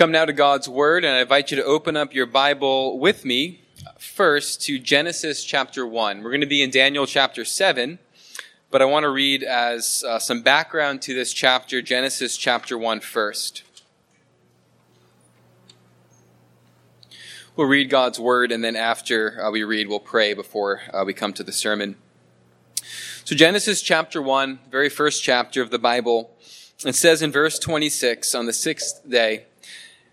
Come now to God's Word, and I invite you to open up your Bible with me first to Genesis chapter 1. We're going to be in Daniel chapter 7, but I want to read as uh, some background to this chapter, Genesis chapter 1 first. We'll read God's Word, and then after uh, we read, we'll pray before uh, we come to the sermon. So, Genesis chapter 1, very first chapter of the Bible, it says in verse 26 On the sixth day,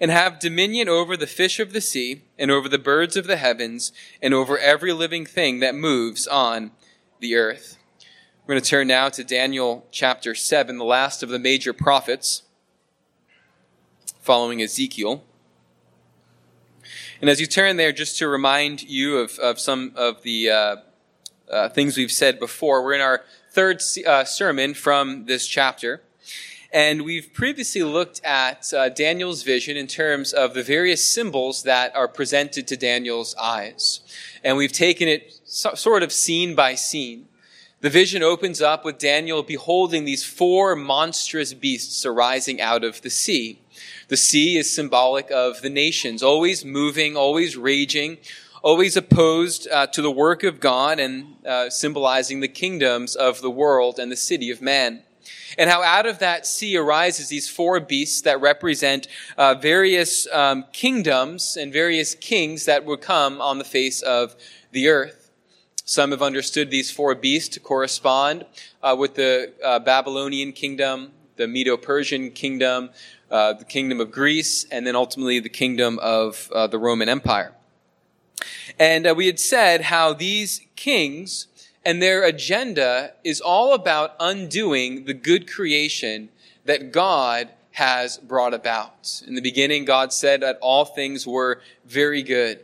and have dominion over the fish of the sea, and over the birds of the heavens, and over every living thing that moves on the earth. We're going to turn now to Daniel chapter 7, the last of the major prophets, following Ezekiel. And as you turn there, just to remind you of, of some of the uh, uh, things we've said before, we're in our third uh, sermon from this chapter. And we've previously looked at uh, Daniel's vision in terms of the various symbols that are presented to Daniel's eyes. And we've taken it so, sort of scene by scene. The vision opens up with Daniel beholding these four monstrous beasts arising out of the sea. The sea is symbolic of the nations, always moving, always raging, always opposed uh, to the work of God and uh, symbolizing the kingdoms of the world and the city of man and how out of that sea arises these four beasts that represent uh, various um, kingdoms and various kings that would come on the face of the earth. Some have understood these four beasts to correspond uh, with the uh, Babylonian kingdom, the Medo-Persian kingdom, uh, the kingdom of Greece, and then ultimately the kingdom of uh, the Roman Empire. And uh, we had said how these kings and their agenda is all about undoing the good creation that God has brought about. In the beginning, God said that all things were very good.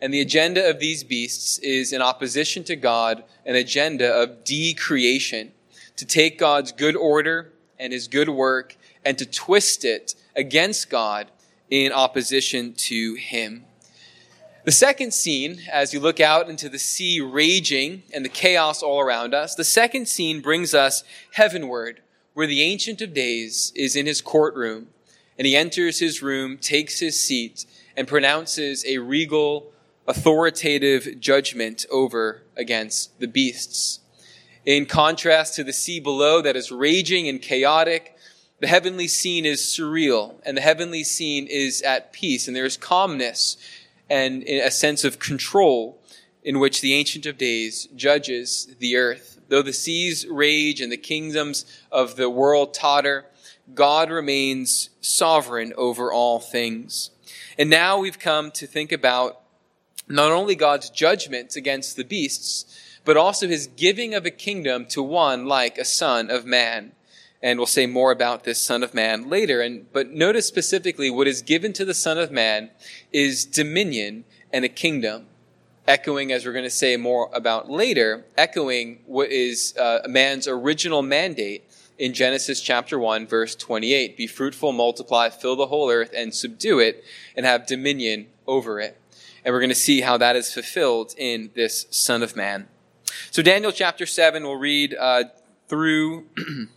And the agenda of these beasts is in opposition to God, an agenda of decreation, to take God's good order and his good work and to twist it against God in opposition to him. The second scene, as you look out into the sea raging and the chaos all around us, the second scene brings us heavenward, where the Ancient of Days is in his courtroom, and he enters his room, takes his seat, and pronounces a regal, authoritative judgment over against the beasts. In contrast to the sea below that is raging and chaotic, the heavenly scene is surreal, and the heavenly scene is at peace, and there is calmness and a sense of control in which the Ancient of Days judges the earth. Though the seas rage and the kingdoms of the world totter, God remains sovereign over all things. And now we've come to think about not only God's judgment against the beasts, but also his giving of a kingdom to one like a son of man and we'll say more about this Son of Man later. And, but notice specifically what is given to the Son of Man is dominion and a kingdom. Echoing, as we're going to say more about later, echoing what is uh, man's original mandate in Genesis chapter 1, verse 28. Be fruitful, multiply, fill the whole earth, and subdue it, and have dominion over it. And we're going to see how that is fulfilled in this Son of Man. So, Daniel chapter 7, we'll read uh, through.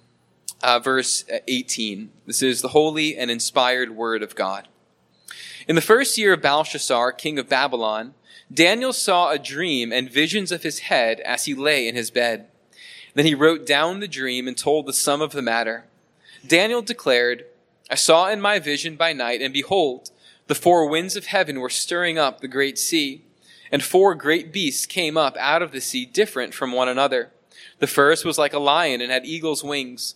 uh, verse 18. This is the holy and inspired word of God. In the first year of Belshazzar, king of Babylon, Daniel saw a dream and visions of his head as he lay in his bed. Then he wrote down the dream and told the sum of the matter. Daniel declared, I saw in my vision by night, and behold, the four winds of heaven were stirring up the great sea, and four great beasts came up out of the sea, different from one another. The first was like a lion and had eagle's wings.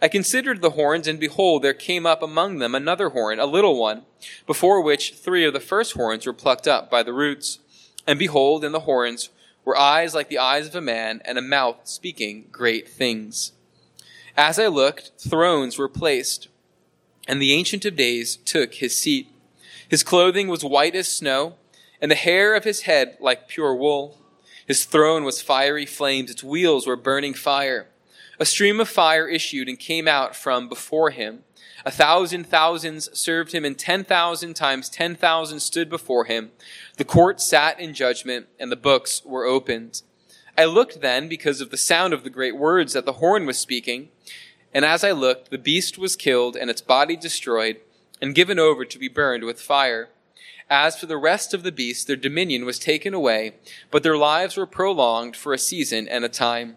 I considered the horns, and behold, there came up among them another horn, a little one, before which three of the first horns were plucked up by the roots. And behold, in the horns were eyes like the eyes of a man, and a mouth speaking great things. As I looked, thrones were placed, and the Ancient of Days took his seat. His clothing was white as snow, and the hair of his head like pure wool. His throne was fiery flames, its wheels were burning fire. A stream of fire issued and came out from before him. A thousand thousands served him, and ten thousand times ten thousand stood before him. The court sat in judgment, and the books were opened. I looked then, because of the sound of the great words that the horn was speaking. And as I looked, the beast was killed, and its body destroyed, and given over to be burned with fire. As for the rest of the beasts, their dominion was taken away, but their lives were prolonged for a season and a time.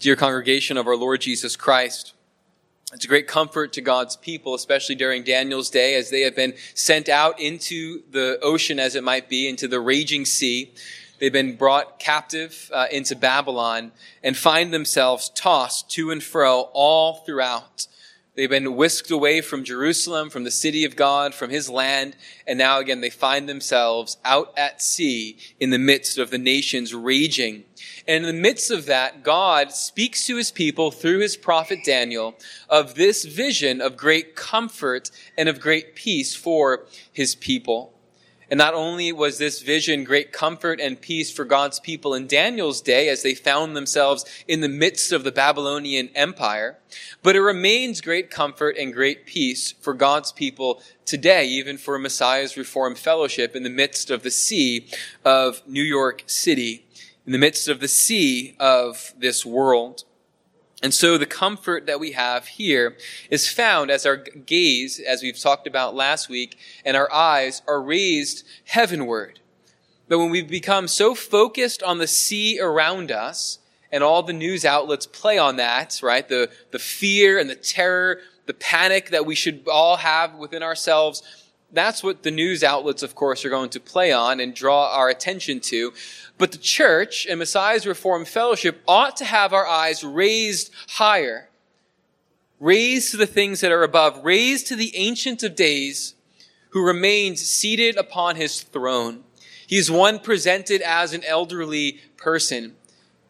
Dear congregation of our Lord Jesus Christ, it's a great comfort to God's people, especially during Daniel's day, as they have been sent out into the ocean, as it might be, into the raging sea. They've been brought captive uh, into Babylon and find themselves tossed to and fro all throughout They've been whisked away from Jerusalem, from the city of God, from his land, and now again they find themselves out at sea in the midst of the nations raging. And in the midst of that, God speaks to his people through his prophet Daniel of this vision of great comfort and of great peace for his people. And not only was this vision great comfort and peace for God's people in Daniel's day as they found themselves in the midst of the Babylonian Empire, but it remains great comfort and great peace for God's people today, even for Messiah's Reformed Fellowship in the midst of the sea of New York City, in the midst of the sea of this world. And so the comfort that we have here is found as our gaze, as we've talked about last week, and our eyes are raised heavenward. But when we become so focused on the sea around us, and all the news outlets play on that, right? The, the fear and the terror, the panic that we should all have within ourselves. That's what the news outlets, of course, are going to play on and draw our attention to. But the church and Messiah's Reformed Fellowship ought to have our eyes raised higher, raised to the things that are above, raised to the Ancient of Days who remains seated upon his throne. He is one presented as an elderly person,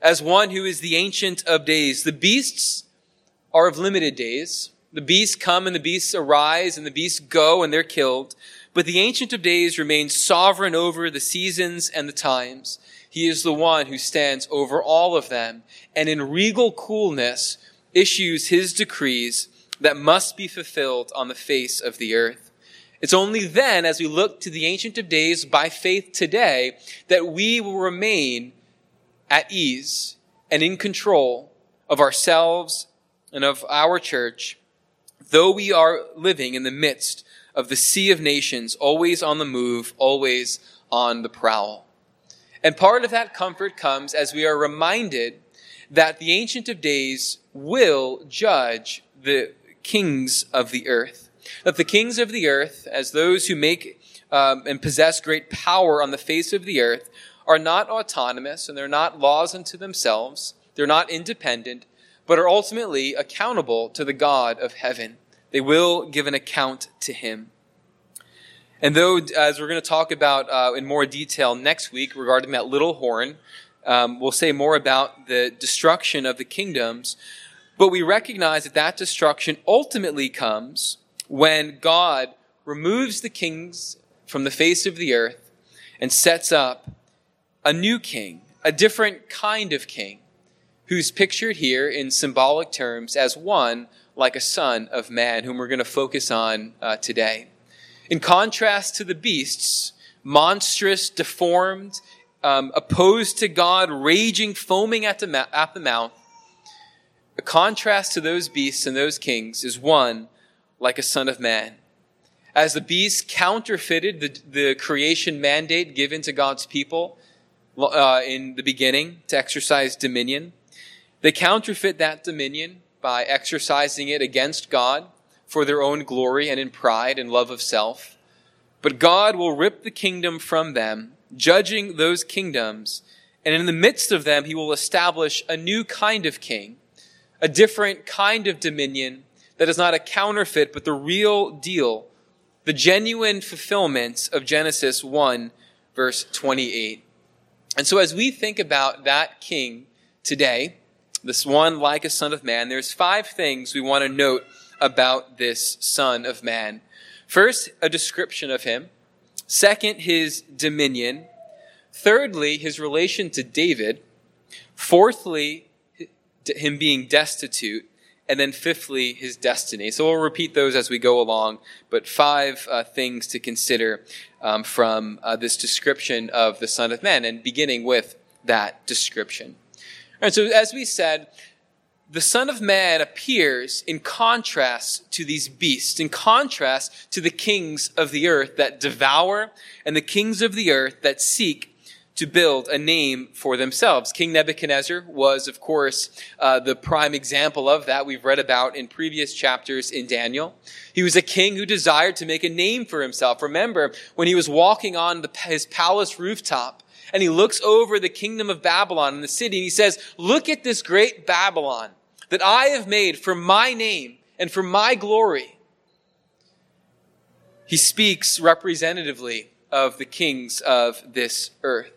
as one who is the Ancient of Days. The beasts are of limited days. The beasts come and the beasts arise and the beasts go and they're killed. But the Ancient of Days remains sovereign over the seasons and the times. He is the one who stands over all of them and in regal coolness issues his decrees that must be fulfilled on the face of the earth. It's only then, as we look to the Ancient of Days by faith today, that we will remain at ease and in control of ourselves and of our church, though we are living in the midst of the sea of nations, always on the move, always on the prowl. And part of that comfort comes as we are reminded that the Ancient of Days will judge the kings of the earth. That the kings of the earth, as those who make um, and possess great power on the face of the earth, are not autonomous and they're not laws unto themselves. They're not independent, but are ultimately accountable to the God of heaven. They will give an account to him. And though, as we're going to talk about uh, in more detail next week regarding that little horn, um, we'll say more about the destruction of the kingdoms, but we recognize that that destruction ultimately comes when God removes the kings from the face of the earth and sets up a new king, a different kind of king, who's pictured here in symbolic terms as one like a son of man, whom we're going to focus on uh, today. In contrast to the beasts, monstrous, deformed, um, opposed to God, raging, foaming at the, ma- at the mouth, a contrast to those beasts and those kings is one like a son of man. As the beasts counterfeited the, the creation mandate given to God's people uh, in the beginning to exercise dominion, they counterfeit that dominion by exercising it against God for their own glory and in pride and love of self. But God will rip the kingdom from them, judging those kingdoms, and in the midst of them, he will establish a new kind of king, a different kind of dominion that is not a counterfeit, but the real deal, the genuine fulfillment of Genesis 1, verse 28. And so, as we think about that king today, this one like a son of man, there's five things we want to note about this son of man. First, a description of him. Second, his dominion. Thirdly, his relation to David. Fourthly, him being destitute. And then fifthly, his destiny. So we'll repeat those as we go along, but five uh, things to consider um, from uh, this description of the Son of Man, and beginning with that description. And so, as we said, the Son of Man appears in contrast to these beasts, in contrast to the kings of the earth that devour and the kings of the earth that seek to build a name for themselves. King Nebuchadnezzar was, of course, uh, the prime example of that we've read about in previous chapters in Daniel. He was a king who desired to make a name for himself. Remember when he was walking on the, his palace rooftop and he looks over the kingdom of Babylon and the city and he says, look at this great Babylon that I have made for my name and for my glory. He speaks representatively of the kings of this earth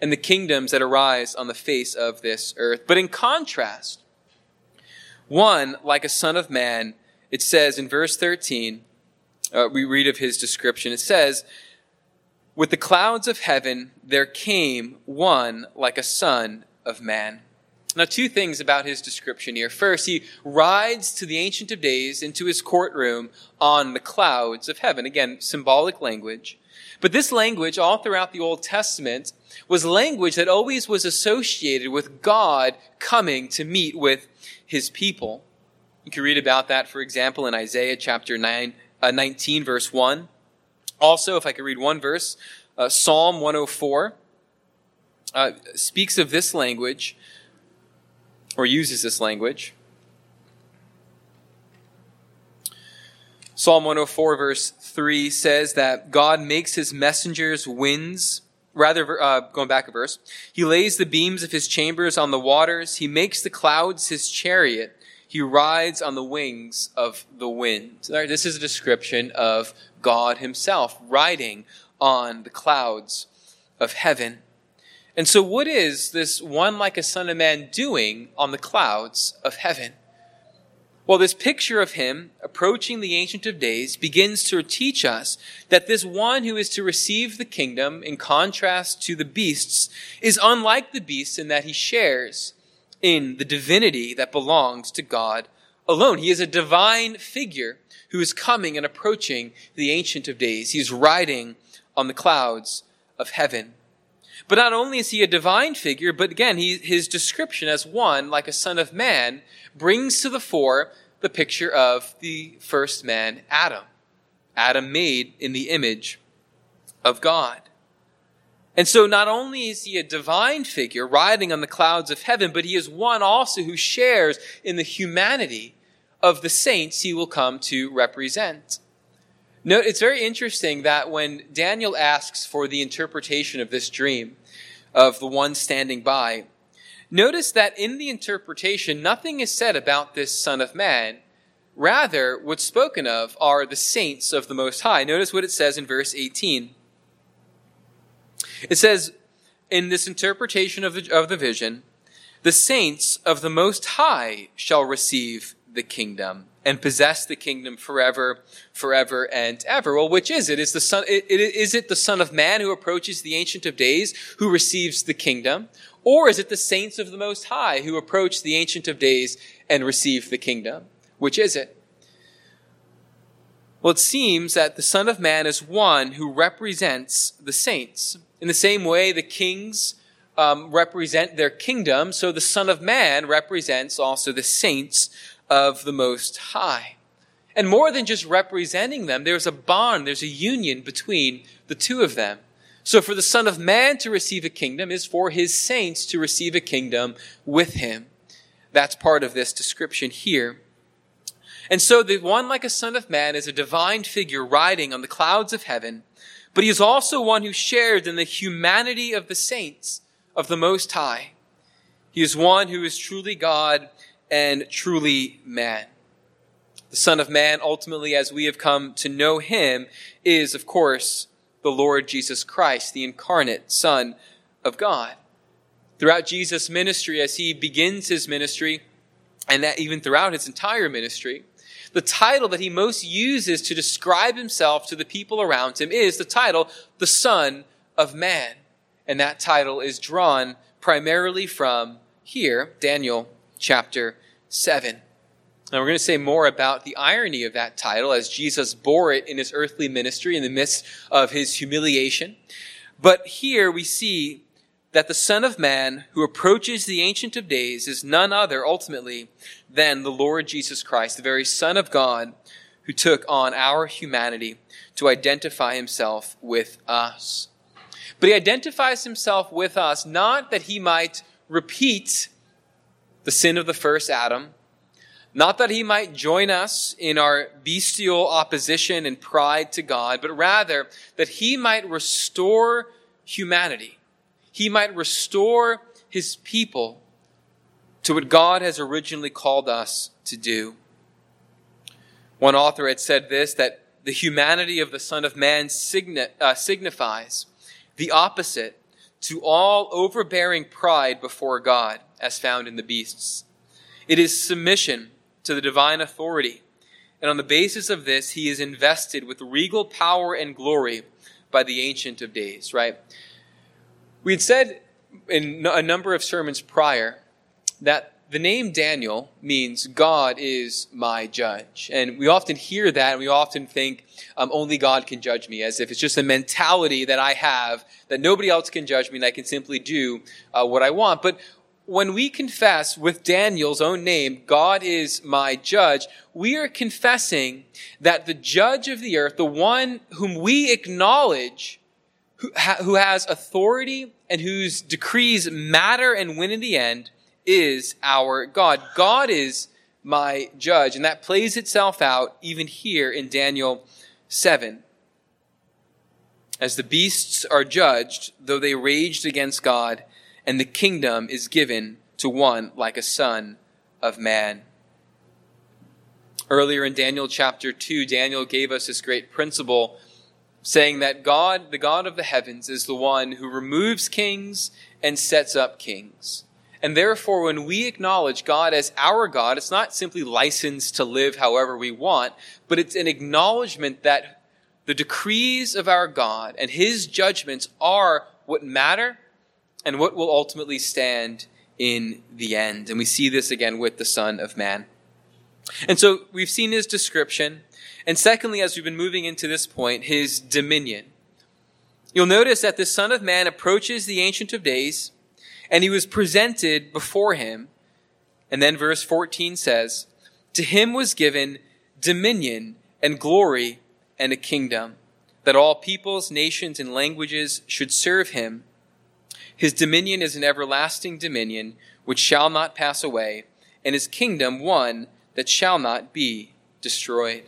and the kingdoms that arise on the face of this earth. But in contrast, one, like a son of man, it says in verse 13, uh, we read of his description, it says, with the clouds of heaven there came one like a son of man. Now, two things about his description here. First, he rides to the Ancient of Days into his courtroom on the clouds of heaven. Again, symbolic language. But this language, all throughout the Old Testament, was language that always was associated with God coming to meet with his people. You can read about that, for example, in Isaiah chapter 9, uh, 19, verse 1. Also, if I could read one verse, uh, Psalm 104 uh, speaks of this language, or uses this language. Psalm 104, verse 3 says that God makes his messengers winds. Rather, uh, going back a verse, he lays the beams of his chambers on the waters. He makes the clouds his chariot. He rides on the wings of the wind. This is a description of God himself riding on the clouds of heaven. And so, what is this one like a son of man doing on the clouds of heaven? Well, this picture of him approaching the Ancient of Days begins to teach us that this one who is to receive the kingdom, in contrast to the beasts, is unlike the beasts in that he shares in the divinity that belongs to God alone. He is a divine figure who is coming and approaching the Ancient of Days. He's riding on the clouds of heaven. But not only is he a divine figure, but again, he, his description as one like a son of man brings to the fore the picture of the first man, Adam. Adam made in the image of God. And so not only is he a divine figure riding on the clouds of heaven, but he is one also who shares in the humanity of the saints he will come to represent. Note, it's very interesting that when Daniel asks for the interpretation of this dream of the one standing by, notice that in the interpretation, nothing is said about this Son of Man. Rather, what's spoken of are the saints of the Most High. Notice what it says in verse 18. It says, in this interpretation of the, of the vision, the saints of the Most High shall receive the kingdom and possess the kingdom forever, forever and ever. Well, which is it? Is the son, is it the son of man who approaches the ancient of days who receives the kingdom? Or is it the saints of the most high who approach the ancient of days and receive the kingdom? Which is it? Well, it seems that the son of man is one who represents the saints. In the same way, the kings um, represent their kingdom, so the son of man represents also the saints of the Most High. And more than just representing them, there's a bond, there's a union between the two of them. So for the Son of Man to receive a kingdom is for his saints to receive a kingdom with him. That's part of this description here. And so the one like a Son of Man is a divine figure riding on the clouds of heaven, but he is also one who shared in the humanity of the saints of the Most High. He is one who is truly God and truly man. The Son of Man, ultimately, as we have come to know him, is, of course, the Lord Jesus Christ, the incarnate Son of God. Throughout Jesus' ministry, as he begins his ministry, and that even throughout his entire ministry, the title that he most uses to describe himself to the people around him is the title, the Son of Man. And that title is drawn primarily from here, Daniel chapter 7. Now, we're going to say more about the irony of that title as Jesus bore it in his earthly ministry in the midst of his humiliation. But here we see that the Son of Man who approaches the Ancient of Days is none other, ultimately, than the Lord Jesus Christ, the very Son of God who took on our humanity to identify himself with us. But he identifies himself with us not that he might repeat the sin of the first Adam, not that he might join us in our bestial opposition and pride to God, but rather that he might restore humanity. He might restore his people to what God has originally called us to do. One author had said this that the humanity of the Son of Man signi- uh, signifies the opposite to all overbearing pride before God as found in the beasts. It is submission to the divine authority. And on the basis of this, he is invested with regal power and glory by the Ancient of Days, right? We had said in a number of sermons prior that the name Daniel means God is my judge. And we often hear that and we often think um, only God can judge me, as if it's just a mentality that I have that nobody else can judge me and I can simply do uh, what I want. But when we confess with Daniel's own name, God is my judge, we are confessing that the judge of the earth, the one whom we acknowledge, who, ha- who has authority and whose decrees matter and win in the end, is our God. God is my judge. And that plays itself out even here in Daniel 7. As the beasts are judged, though they raged against God, and the kingdom is given to one like a son of man. Earlier in Daniel chapter 2, Daniel gave us this great principle saying that God, the God of the heavens, is the one who removes kings and sets up kings. And therefore, when we acknowledge God as our God, it's not simply license to live however we want, but it's an acknowledgement that the decrees of our God and His judgments are what matter and what will ultimately stand in the end. And we see this again with the Son of Man. And so we've seen his description. And secondly, as we've been moving into this point, his dominion. You'll notice that the Son of Man approaches the Ancient of Days, and he was presented before him. And then verse 14 says, To him was given dominion and glory and a kingdom that all peoples, nations, and languages should serve him. His dominion is an everlasting dominion which shall not pass away, and his kingdom one that shall not be destroyed.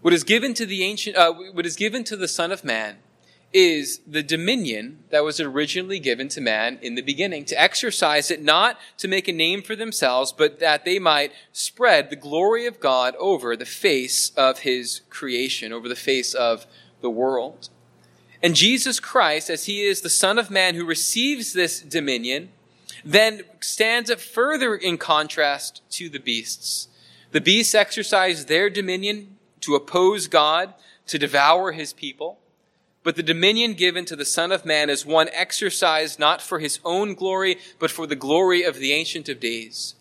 What is given to the ancient, uh, what is given to the Son of Man is the dominion that was originally given to man in the beginning, to exercise it not to make a name for themselves, but that they might spread the glory of God over the face of his creation, over the face of the world. And Jesus Christ, as he is the Son of Man who receives this dominion, then stands up further in contrast to the beasts. The beasts exercise their dominion to oppose God, to devour his people. But the dominion given to the Son of Man is one exercised not for his own glory, but for the glory of the Ancient of Days.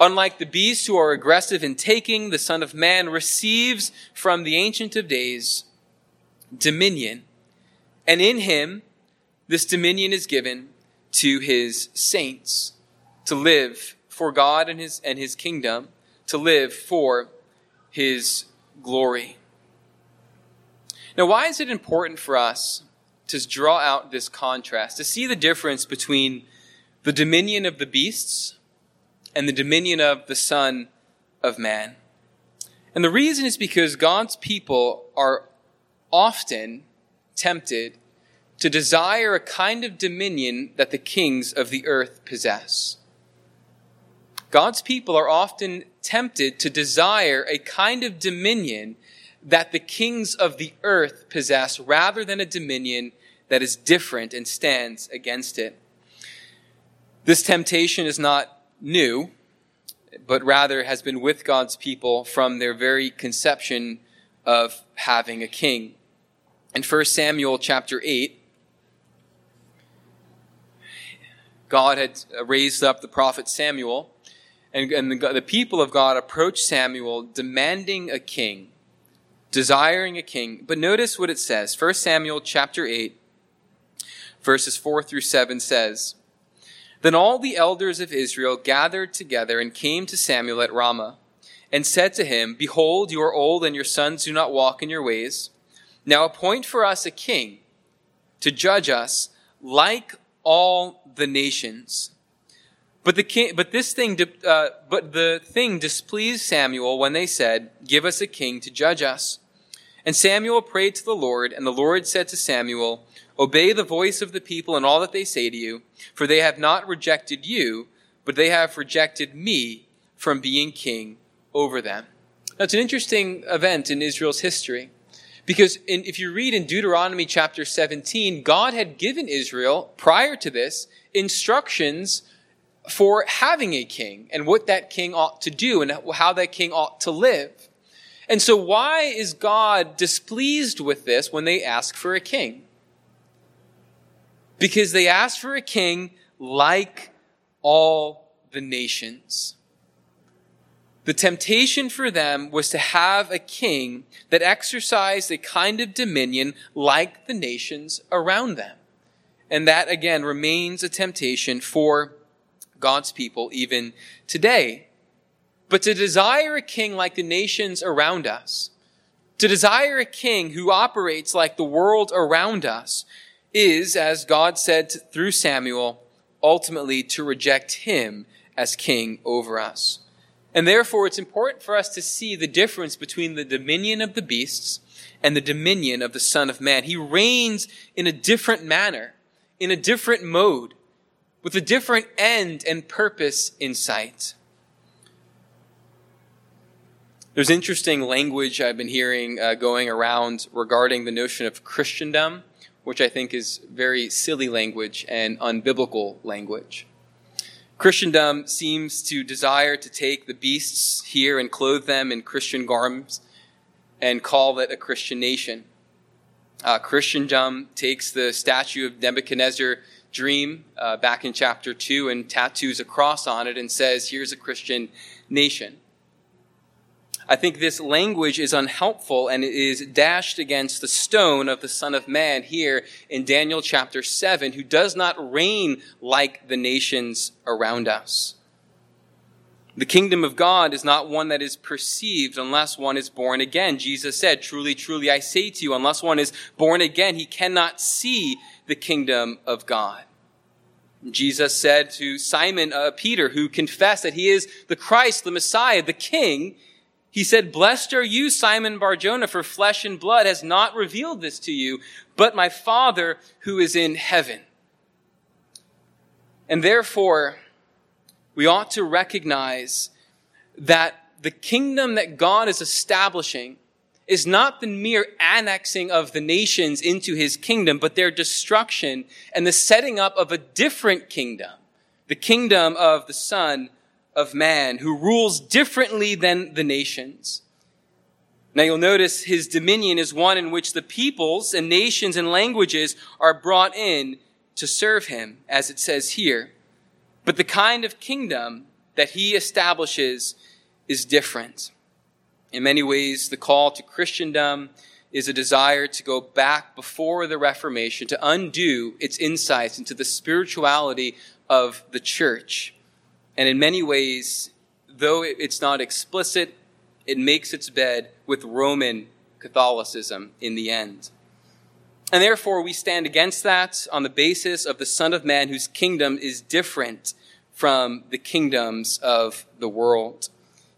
Unlike the beasts who are aggressive in taking, the Son of Man receives from the Ancient of Days dominion. And in him, this dominion is given to his saints to live for God and his, and his kingdom, to live for his glory. Now, why is it important for us to draw out this contrast, to see the difference between the dominion of the beasts and the dominion of the Son of Man? And the reason is because God's people are often tempted to desire a kind of dominion that the kings of the earth possess. God's people are often tempted to desire a kind of dominion that the kings of the earth possess rather than a dominion that is different and stands against it. This temptation is not new, but rather has been with God's people from their very conception of having a king. In 1 Samuel chapter 8, God had uh, raised up the prophet Samuel, and, and the, the people of God approached Samuel demanding a king desiring a king. But notice what it says. 1 Samuel chapter 8, verses 4 through 7 says, Then all the elders of Israel gathered together and came to Samuel at Ramah, and said to him, Behold, you are old, and your sons do not walk in your ways. Now appoint for us a king to judge us like all the nations. But the king, but this thing, uh, but the thing displeased Samuel when they said, "Give us a king to judge us." And Samuel prayed to the Lord, and the Lord said to Samuel, Obey the voice of the people in all that they say to you, for they have not rejected you, but they have rejected me from being king over them. That's an interesting event in Israel's history. Because in, if you read in Deuteronomy chapter 17, God had given Israel, prior to this, instructions for having a king and what that king ought to do and how that king ought to live. And so, why is God displeased with this when they ask for a king? Because they ask for a king like all the nations. The temptation for them was to have a king that exercised a kind of dominion like the nations around them. And that again remains a temptation for God's people even today. But to desire a king like the nations around us, to desire a king who operates like the world around us, is, as God said through Samuel, ultimately to reject him as king over us. And therefore, it's important for us to see the difference between the dominion of the beasts and the dominion of the Son of Man. He reigns in a different manner, in a different mode, with a different end and purpose in sight. There's interesting language I've been hearing uh, going around regarding the notion of Christendom, which I think is very silly language and unbiblical language. Christendom seems to desire to take the beasts here and clothe them in Christian garments and call it a Christian nation. Uh, Christendom takes the statue of Nebuchadnezzar dream uh, back in chapter 2 and tattoos a cross on it and says, here's a Christian nation. I think this language is unhelpful and it is dashed against the stone of the Son of Man here in Daniel chapter 7, who does not reign like the nations around us. The kingdom of God is not one that is perceived unless one is born again. Jesus said, Truly, truly, I say to you, unless one is born again, he cannot see the kingdom of God. Jesus said to Simon uh, Peter, who confessed that he is the Christ, the Messiah, the King, he said, Blessed are you, Simon Barjona, for flesh and blood has not revealed this to you, but my Father who is in heaven. And therefore, we ought to recognize that the kingdom that God is establishing is not the mere annexing of the nations into his kingdom, but their destruction and the setting up of a different kingdom, the kingdom of the Son of Man, who rules differently than the nations. Now you'll notice his dominion is one in which the peoples and nations and languages are brought in to serve him, as it says here. But the kind of kingdom that he establishes is different. In many ways, the call to Christendom is a desire to go back before the Reformation, to undo its insights into the spirituality of the church. And in many ways, though it's not explicit, it makes its bed with Roman Catholicism in the end. And therefore, we stand against that on the basis of the Son of Man, whose kingdom is different from the kingdoms of the world.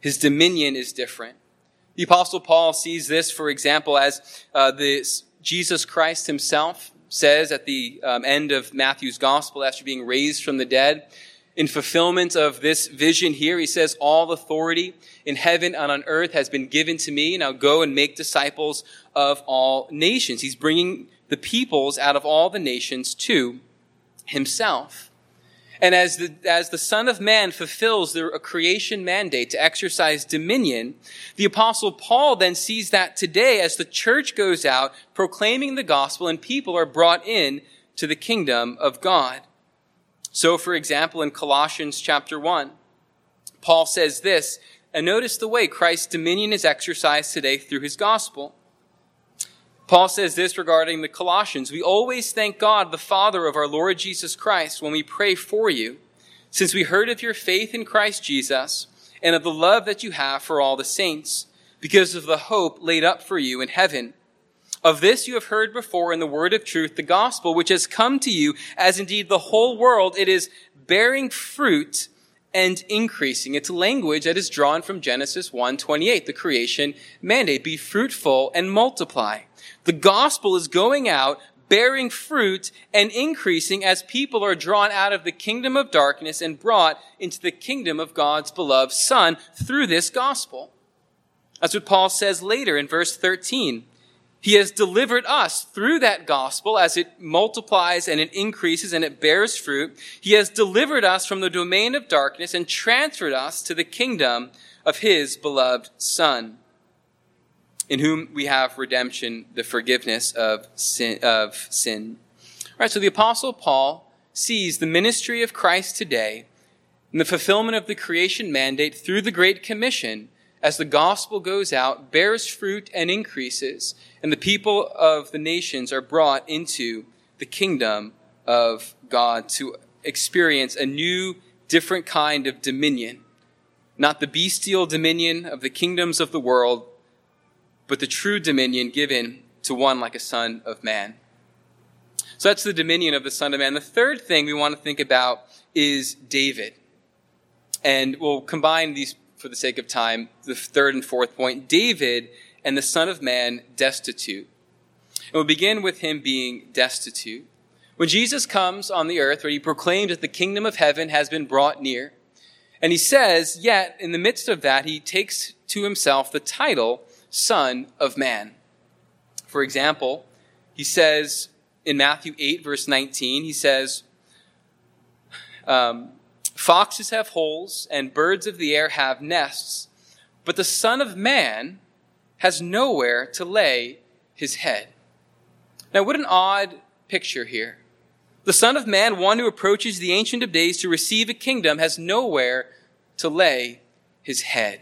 His dominion is different. The Apostle Paul sees this, for example, as uh, the, Jesus Christ himself says at the um, end of Matthew's gospel after being raised from the dead. In fulfillment of this vision here, he says, All authority in heaven and on earth has been given to me. Now go and make disciples of all nations. He's bringing the peoples out of all the nations to himself. And as the, as the Son of Man fulfills the creation mandate to exercise dominion, the Apostle Paul then sees that today as the church goes out proclaiming the gospel and people are brought in to the kingdom of God. So, for example, in Colossians chapter 1, Paul says this, and notice the way Christ's dominion is exercised today through his gospel. Paul says this regarding the Colossians We always thank God, the Father of our Lord Jesus Christ, when we pray for you, since we heard of your faith in Christ Jesus and of the love that you have for all the saints, because of the hope laid up for you in heaven. Of this you have heard before in the word of truth, the gospel, which has come to you, as indeed the whole world, it is bearing fruit and increasing. It's language that is drawn from Genesis 1:28, the creation mandate, be fruitful and multiply. The gospel is going out, bearing fruit and increasing as people are drawn out of the kingdom of darkness and brought into the kingdom of God's beloved Son through this gospel. That's what Paul says later in verse 13. He has delivered us through that gospel as it multiplies and it increases and it bears fruit. He has delivered us from the domain of darkness and transferred us to the kingdom of his beloved Son in whom we have redemption, the forgiveness of sin. Of sin. All right, so the Apostle Paul sees the ministry of Christ today and the fulfillment of the creation mandate through the Great Commission as the gospel goes out, bears fruit and increases, and the people of the nations are brought into the kingdom of God to experience a new, different kind of dominion. Not the bestial dominion of the kingdoms of the world, but the true dominion given to one like a son of man. So that's the dominion of the son of man. The third thing we want to think about is David. And we'll combine these for the sake of time, the third and fourth point. David and the son of man destitute. And we'll begin with him being destitute. When Jesus comes on the earth, where he proclaims that the kingdom of heaven has been brought near, and he says, yet in the midst of that, he takes to himself the title Son of Man. For example, he says in Matthew 8, verse 19, he says, um, Foxes have holes and birds of the air have nests, but the Son of Man has nowhere to lay his head. Now, what an odd picture here. The Son of Man, one who approaches the Ancient of Days to receive a kingdom, has nowhere to lay his head.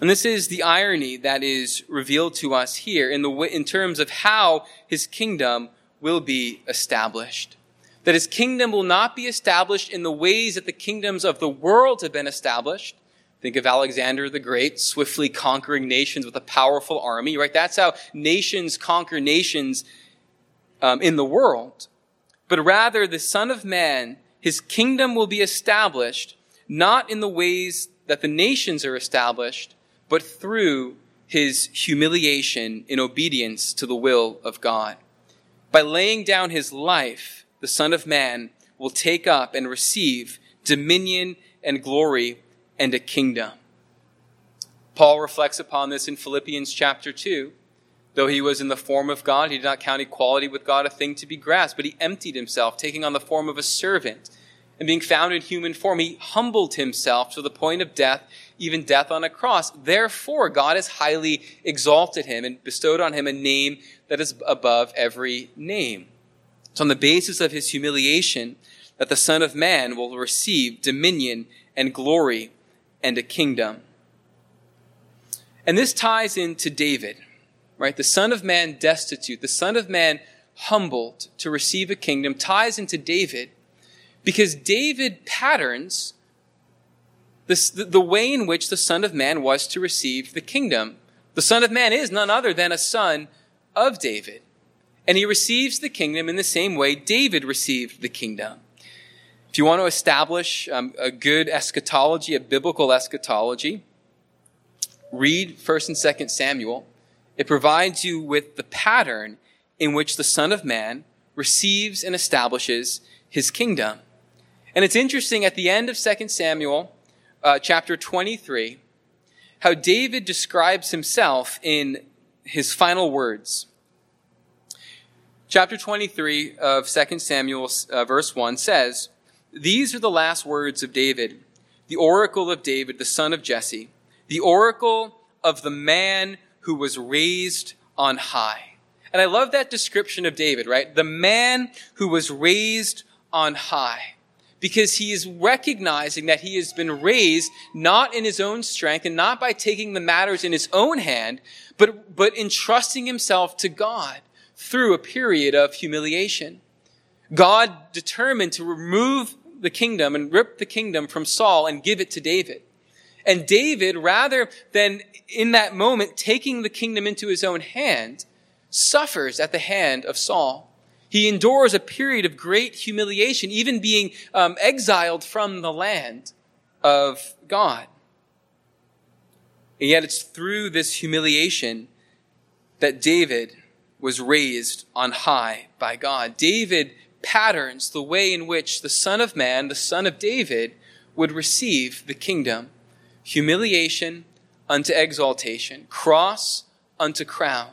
And this is the irony that is revealed to us here in, the, in terms of how his kingdom will be established. that his kingdom will not be established in the ways that the kingdoms of the world have been established. Think of Alexander the Great, swiftly conquering nations with a powerful army, right? That's how nations conquer nations um, in the world. But rather, the Son of Man, his kingdom will be established not in the ways that the nations are established, but through his humiliation in obedience to the will of God. By laying down his life, the Son of Man will take up and receive dominion and glory and a kingdom. Paul reflects upon this in Philippians chapter 2. Though he was in the form of God, he did not count equality with God a thing to be grasped, but he emptied himself, taking on the form of a servant. And being found in human form, he humbled himself to the point of death, even death on a cross. Therefore, God has highly exalted him and bestowed on him a name that is above every name. It's on the basis of his humiliation that the Son of Man will receive dominion and glory and a kingdom. And this ties into David, right? The Son of Man destitute, the Son of Man humbled to receive a kingdom ties into David because David patterns this, the, the way in which the Son of Man was to receive the kingdom. The Son of Man is none other than a son of David. And he receives the kingdom in the same way David received the kingdom. If you want to establish um, a good eschatology, a biblical eschatology, read 1st and 2nd Samuel. It provides you with the pattern in which the Son of Man receives and establishes his kingdom. And it's interesting at the end of 2 Samuel, uh, chapter 23, how David describes himself in his final words. Chapter 23 of 2 Samuel, uh, verse 1 says, these are the last words of David, the oracle of David, the son of Jesse, the oracle of the man who was raised on high. And I love that description of David, right? The man who was raised on high. Because he is recognizing that he has been raised not in his own strength and not by taking the matters in his own hand, but, but entrusting himself to God through a period of humiliation. God determined to remove the kingdom and rip the kingdom from Saul and give it to David. And David, rather than in that moment taking the kingdom into his own hand, suffers at the hand of Saul. He endures a period of great humiliation, even being um, exiled from the land of God. And yet it's through this humiliation that David was raised on high by God. David patterns the way in which the Son of Man, the Son of David, would receive the kingdom humiliation unto exaltation, cross unto crown.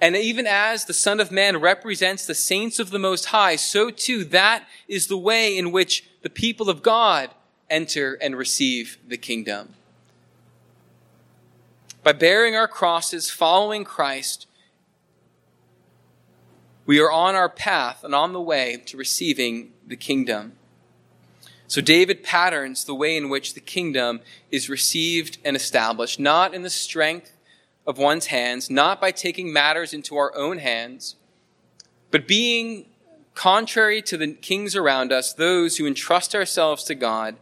And even as the Son of Man represents the saints of the Most High, so too that is the way in which the people of God enter and receive the kingdom. By bearing our crosses, following Christ, we are on our path and on the way to receiving the kingdom. So David patterns the way in which the kingdom is received and established, not in the strength of one's hands, not by taking matters into our own hands, but being contrary to the kings around us, those who entrust ourselves to God,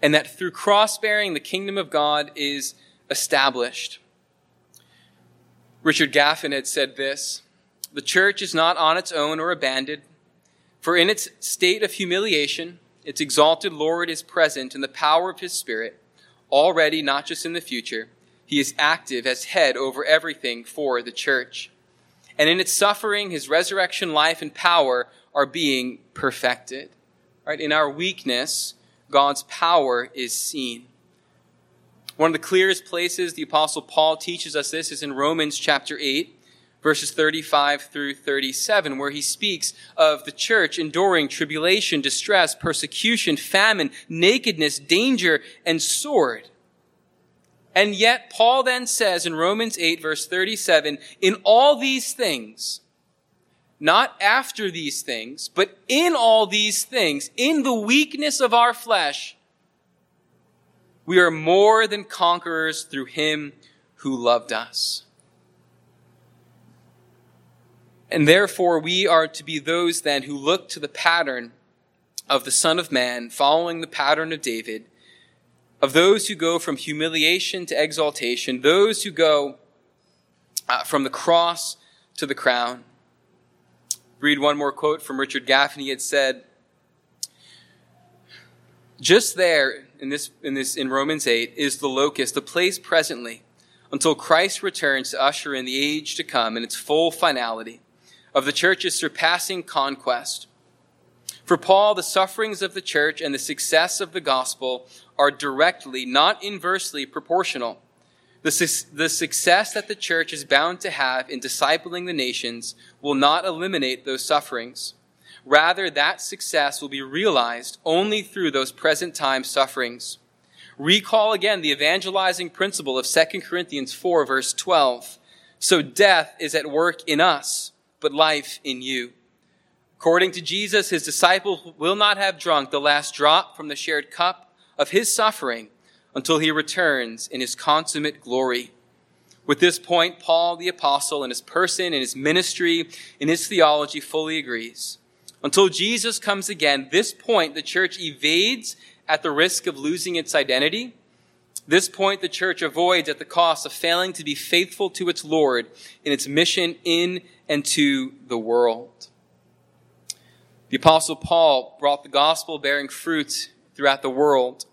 and that through cross bearing the kingdom of God is established. Richard Gaffin had said this the church is not on its own or abandoned, for in its state of humiliation, its exalted Lord is present in the power of his Spirit, already, not just in the future. He is active as head over everything for the church. And in its suffering, his resurrection life and power are being perfected. Right? In our weakness, God's power is seen. One of the clearest places the apostle Paul teaches us this is in Romans chapter 8 verses 35 through 37, where he speaks of the church enduring tribulation, distress, persecution, famine, nakedness, danger, and sword. And yet, Paul then says in Romans 8, verse 37, in all these things, not after these things, but in all these things, in the weakness of our flesh, we are more than conquerors through him who loved us. And therefore, we are to be those then who look to the pattern of the Son of Man, following the pattern of David, of those who go from humiliation to exaltation, those who go uh, from the cross to the crown. Read one more quote from Richard Gaffin. It said, just there in this, in this, in Romans 8 is the locus, the place presently until Christ returns to usher in the age to come in its full finality of the church's surpassing conquest. For Paul, the sufferings of the church and the success of the gospel are directly, not inversely, proportional. The, su- the success that the church is bound to have in discipling the nations will not eliminate those sufferings. Rather, that success will be realized only through those present time sufferings. Recall again the evangelizing principle of 2 Corinthians 4, verse 12. So death is at work in us, but life in you. According to Jesus, his disciples will not have drunk the last drop from the shared cup of his suffering until he returns in his consummate glory. With this point, Paul the apostle in his person, in his ministry, in his theology fully agrees. Until Jesus comes again, this point the church evades at the risk of losing its identity. This point the church avoids at the cost of failing to be faithful to its Lord in its mission in and to the world. The apostle Paul brought the gospel bearing fruit throughout the world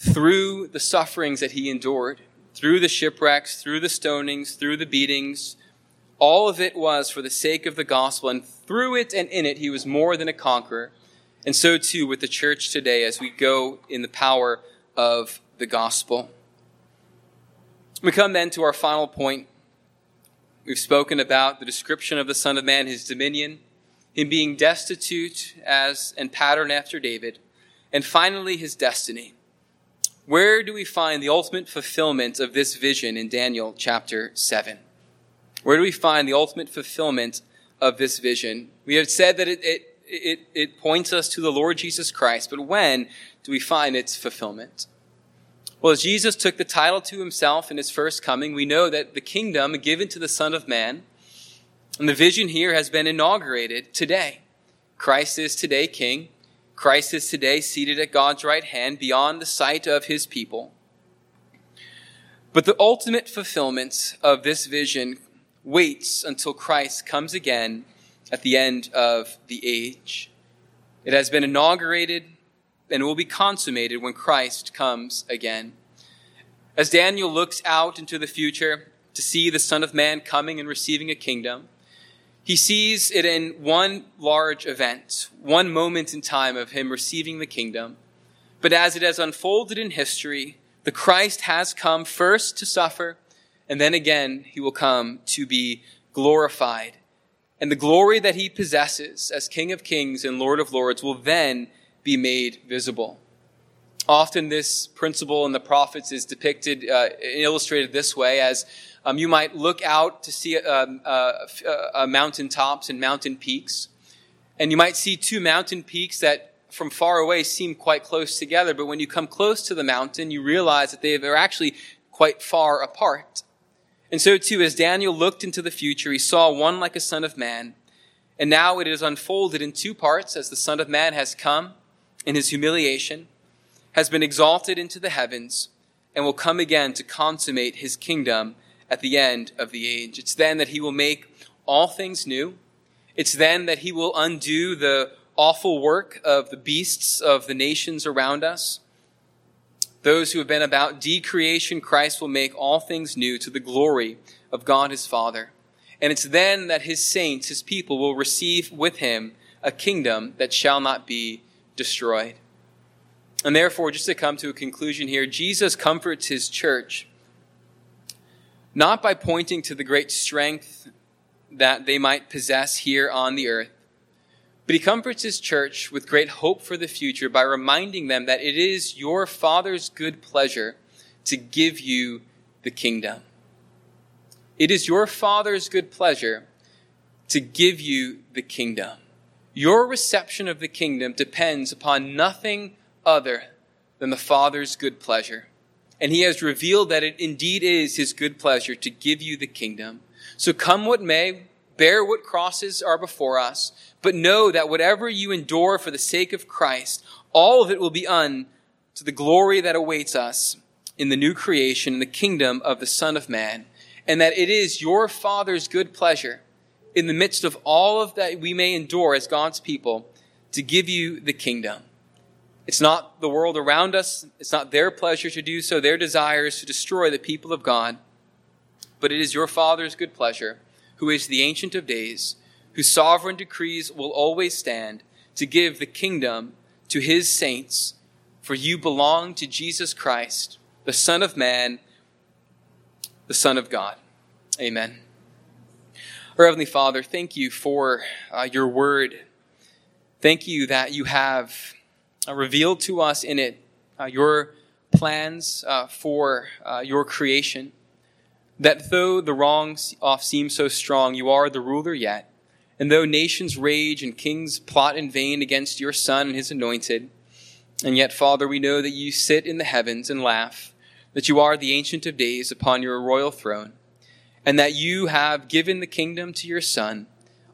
through the sufferings that he endured, through the shipwrecks, through the stonings, through the beatings. All of it was for the sake of the gospel, and through it and in it, he was more than a conqueror. And so too with the church today as we go in the power of the gospel. We come then to our final point. We've spoken about the description of the Son of Man, his dominion, him being destitute as and pattern after David, and finally his destiny. Where do we find the ultimate fulfillment of this vision in Daniel chapter 7? Where do we find the ultimate fulfillment of this vision? We have said that it, it it, it points us to the Lord Jesus Christ, but when do we find its fulfillment? Well, as Jesus took the title to himself in his first coming, we know that the kingdom given to the Son of Man, and the vision here has been inaugurated today. Christ is today king. Christ is today seated at God's right hand beyond the sight of his people. But the ultimate fulfillment of this vision waits until Christ comes again at the end of the age. It has been inaugurated and will be consummated when Christ comes again. As Daniel looks out into the future to see the Son of Man coming and receiving a kingdom, he sees it in one large event, one moment in time of him receiving the kingdom. But as it has unfolded in history, the Christ has come first to suffer, and then again he will come to be glorified and the glory that he possesses as King of Kings and Lord of Lords will then be made visible. Often, this principle in the prophets is depicted, uh, illustrated this way as um, you might look out to see um, uh, uh, mountain tops and mountain peaks, and you might see two mountain peaks that from far away seem quite close together, but when you come close to the mountain, you realize that they are actually quite far apart. And so too, as Daniel looked into the future, he saw one like a son of man. And now it is unfolded in two parts as the son of man has come in his humiliation, has been exalted into the heavens, and will come again to consummate his kingdom at the end of the age. It's then that he will make all things new. It's then that he will undo the awful work of the beasts of the nations around us. Those who have been about decreation, Christ will make all things new to the glory of God his Father. And it's then that his saints, his people, will receive with him a kingdom that shall not be destroyed. And therefore, just to come to a conclusion here, Jesus comforts his church not by pointing to the great strength that they might possess here on the earth, but he comforts his church with great hope for the future by reminding them that it is your Father's good pleasure to give you the kingdom. It is your Father's good pleasure to give you the kingdom. Your reception of the kingdom depends upon nothing other than the Father's good pleasure. And he has revealed that it indeed is his good pleasure to give you the kingdom. So come what may, bear what crosses are before us, but know that whatever you endure for the sake of Christ, all of it will be unto the glory that awaits us in the new creation, in the kingdom of the Son of Man, and that it is your Father's good pleasure, in the midst of all of that we may endure as God's people, to give you the kingdom. It's not the world around us, it's not their pleasure to do so, their desires to destroy the people of God, but it is your Father's good pleasure, who is the Ancient of Days, whose sovereign decrees will always stand, to give the kingdom to his saints, for you belong to Jesus Christ, the Son of Man, the Son of God. Amen. Our Heavenly Father, thank you for uh, your word. Thank you that you have uh, revealed to us in it uh, your plans uh, for uh, your creation. That though the wrongs oft seem so strong, you are the ruler yet. And though nations rage and kings plot in vain against your Son and his anointed, and yet, Father, we know that you sit in the heavens and laugh, that you are the Ancient of Days upon your royal throne, and that you have given the kingdom to your Son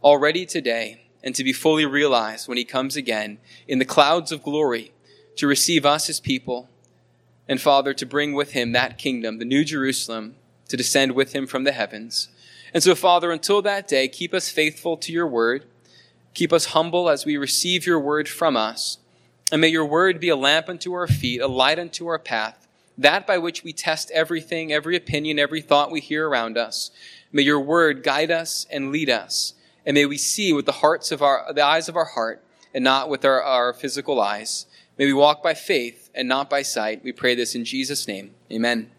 already today and to be fully realized when he comes again in the clouds of glory to receive us as people, and Father, to bring with him that kingdom, the New Jerusalem, to descend with him from the heavens. And so, Father, until that day, keep us faithful to your word. Keep us humble as we receive your word from us. And may your word be a lamp unto our feet, a light unto our path, that by which we test everything, every opinion, every thought we hear around us. May your word guide us and lead us and may we see with the hearts of our, the eyes of our heart and not with our, our physical eyes. May we walk by faith and not by sight. We pray this in Jesus' name. Amen.